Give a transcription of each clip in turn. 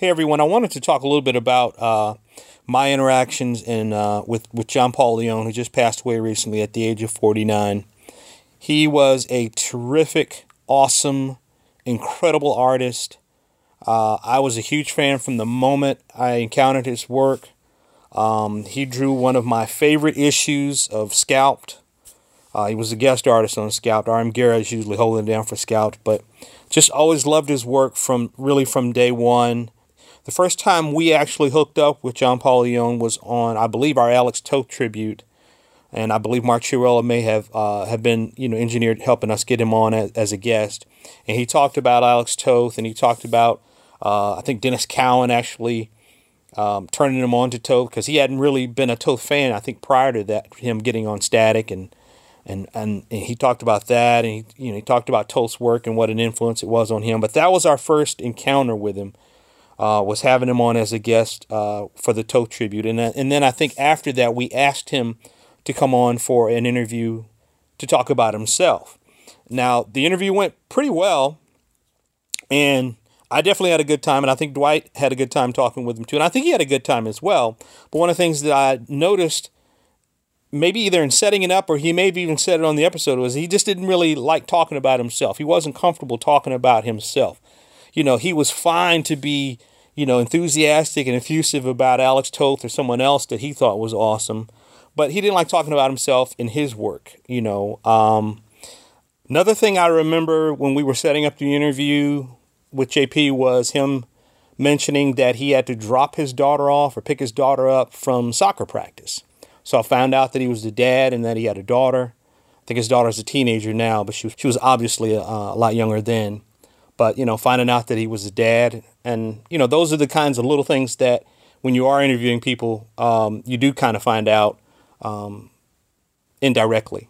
Hey everyone, I wanted to talk a little bit about uh, my interactions in, uh, with, with John Paul Leon, who just passed away recently at the age of 49. He was a terrific, awesome, incredible artist. Uh, I was a huge fan from the moment I encountered his work. Um, he drew one of my favorite issues of Scalped. Uh, he was a guest artist on Scalped. R.M. Guerra is usually holding down for Scalped, but just always loved his work from really from day one. The first time we actually hooked up with John Paul Leon was on, I believe, our Alex Toth tribute, and I believe Mark Chiarello may have uh, have been, you know, engineered helping us get him on as, as a guest. And he talked about Alex Toth, and he talked about, uh, I think Denys Cowan actually um, turning him on to Toth because he hadn't really been a Toth fan, I think, prior to that, him getting on Static and. And, and, and he talked about that, and he you know he talked about Toth's work and what an influence it was on him. But that was our first encounter with him, uh, was having him on as a guest uh, for the Toth tribute, and uh, and then I think after that we asked him to come on for an interview to talk about himself. Now the interview went pretty well, and I definitely had a good time, and I think Dwight had a good time talking with him too, and I think he had a good time as well. But one of the things that I noticed, maybe either in setting it up or he maybe even said it on the episode, was he just didn't really like talking about himself. He wasn't comfortable talking about himself. You know, he was fine to be you know, enthusiastic and effusive about Alex Toth or someone else that he thought was awesome, but he didn't like talking about himself in his work. You know, um, another thing I remember when we were setting up the interview with JP was him mentioning that he had to drop his daughter off or pick his daughter up from soccer practice. So I found out that he was the dad and that he had a daughter. I think his daughter's a teenager now, but she she was obviously a, a lot younger then but you know finding out that he was a dad. And you know those are the kinds of little things that when you are interviewing people um, you do kind of find out um, indirectly.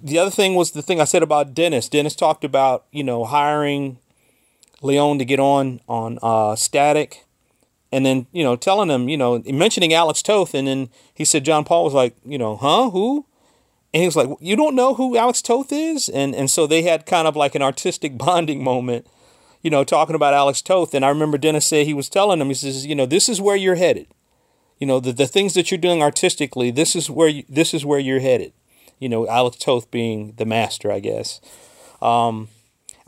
The other thing was the thing i said about denys. Denys talked about you know hiring leon to get on on uh, static and then you know telling him you know mentioning alex toth and then he said john paul was like you know huh? Who and he was like, "You don't know who Alex Toth is?" And and so they had kind of like an artistic bonding moment, you know, talking about Alex Toth. And I remember Denys say he was telling him, he says, "You know, this is where you're headed. You know, the the things that you're doing artistically, this is where you, this is where you're headed. You know, Alex Toth being the master, I guess." Um,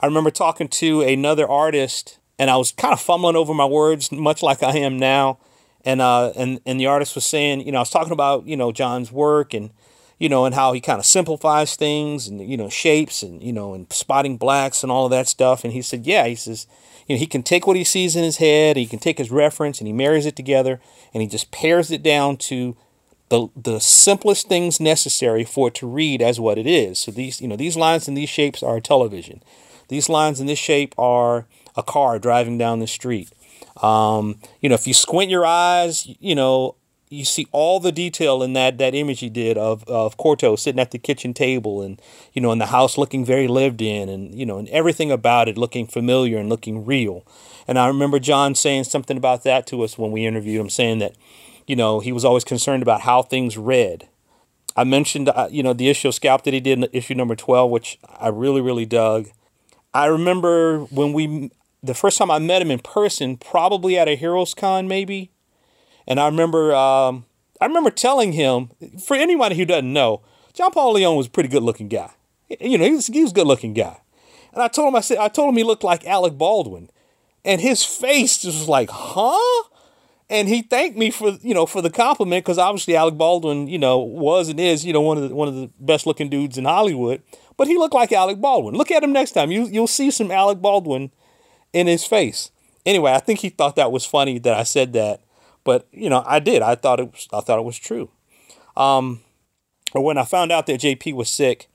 I remember talking to another artist, and I was kind of fumbling over my words, much like I am now. And uh, and and the artist was saying, you know, I was talking about you know John's work and you know, and how he kind of simplifies things and, you know, shapes and, you know, and spotting blacks and all of that stuff. And he said, yeah, he says, you know, he can take what he sees in his head, he can take his reference and he marries it together and he just pares it down to the, the simplest things necessary for it to read as what it is. So these, you know, these lines and these shapes are a television. These lines in this shape are a car driving down the street. Um, you know, if you squint your eyes, you know, you see all the detail in that that image he did of of Corto sitting at the kitchen table and you know in the house looking very lived in and you know and everything about it looking familiar and looking real. And I remember John saying something about that to us when we interviewed him, saying that you know he was always concerned about how things read. I mentioned uh, you know the issue of Scalp that he did in issue number twelve, which I really really dug. I remember when we the first time I met him in person, probably at a Heroes Con maybe and I remember, um, I remember telling him, for anybody who doesn't know, John Paul Leon was a pretty good looking guy. You know, he was, he was a good looking guy. And I told him, I said, I told him he looked like Alec Baldwin. And his face just was like, huh? And he thanked me for, you know, for the compliment because obviously Alec Baldwin, you know, was and is, you know, one of the one of the best looking dudes in Hollywood. But he looked like Alec Baldwin. Look at him next time. You you'll see some Alec Baldwin in his face. Anyway, I think he thought that was funny that I said that. But you know, I did. I thought it was. I thought it was true. Um, when I found out that JP was sick,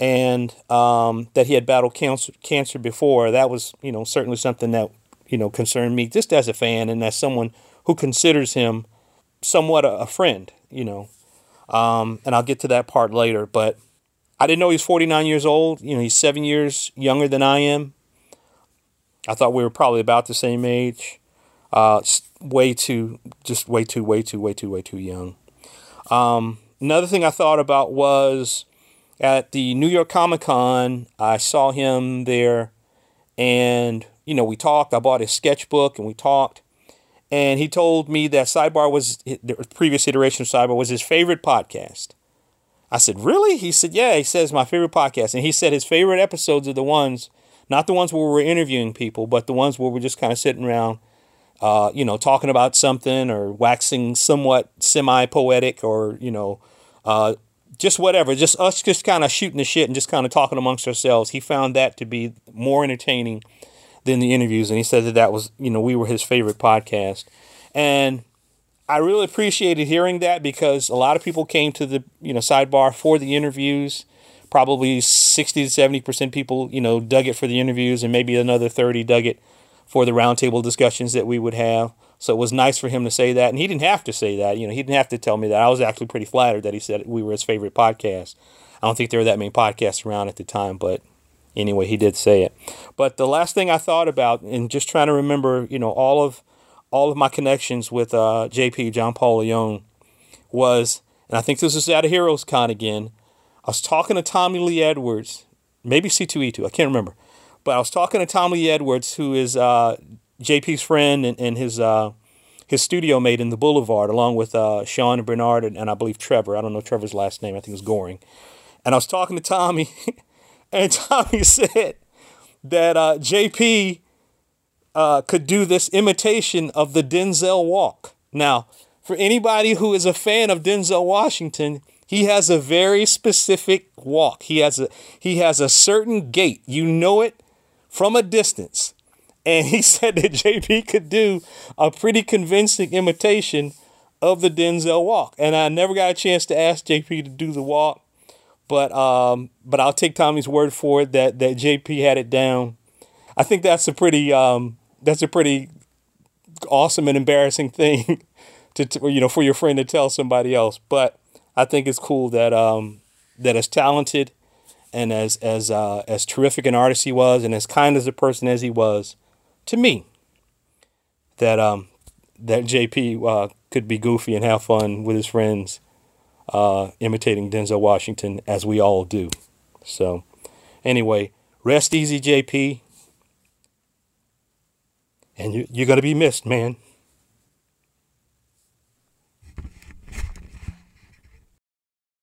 and um, that he had battled cancer cancer before, that was you know certainly something that you know concerned me just as a fan and as someone who considers him somewhat a, a friend. You know, um, and I'll get to that part later. But I didn't know he's 49 years old. You know, he's seven years younger than I am. I thought we were probably about the same age. Uh, way too, just way too, way too, way too, way too young. Um, another thing I thought about was at the New York Comic Con, I saw him there, and you know, we talked. I bought his sketchbook and we talked. And he told me that Sidebar was the previous iteration of Sidebar was his favorite podcast. I said, Really? He said, Yeah. He says, My favorite podcast. And he said his favorite episodes are the ones, not the ones where we're interviewing people, but the ones where we're just kind of sitting around, uh, you know, talking about something or waxing somewhat semi poetic or, you know, uh, just whatever, just us just kind of shooting the shit and just kind of talking amongst ourselves. He found that to be more entertaining than the interviews, and he said that that was, you know, we were his favorite podcast, and I really appreciated hearing that because a lot of people came to the, you know, sidebar for the interviews. Probably sixty to seventy percent people, you know, dug it for the interviews, and maybe another thirty dug it for the roundtable discussions that we would have. So it was nice for him to say that, and he didn't have to say that. You know, he didn't have to tell me that. I was actually pretty flattered that he said we were his favorite podcast. I don't think there were that many podcasts around at the time, but anyway, he did say it. But the last thing I thought about, and just trying to remember, you know, all of all of my connections with uh, JP John Paul Leon was, and I think this is at a Heroes Con again. I was talking to Tommy Lee Edwards, maybe C2E2, I can't remember, but I was talking to Tommy Lee Edwards, who is uh, JP's friend and, and his uh, his studio mate in the Boulevard, along with uh, Sean and Bernard and, and, I believe Trevor. I don't know Trevor's last name. I think it's Goring. And I was talking to Tommy, and Tommy said that uh, JP uh, could do this imitation of the Denzel walk. Now, for anybody who is a fan of Denzel Washington, he has a very specific walk. He has a he has a certain gait. You know it from a distance and he said that JP could do a pretty convincing imitation of the Denzel walk. And I never got a chance to ask JP to do the walk, but um, but I'll take Tommy's word for it that that JP had it down. I think that's a pretty um, that's a pretty awesome and embarrassing thing to, to, you know for your friend to tell somebody else. But I think it's cool that um, that as talented and as as uh, as terrific an artist he was, and as kind as a person as he was, to me that um that JP uh, could be goofy and have fun with his friends, uh, imitating Denzel Washington as we all do. So, anyway, rest easy, JP, and you, you're gonna be missed, man.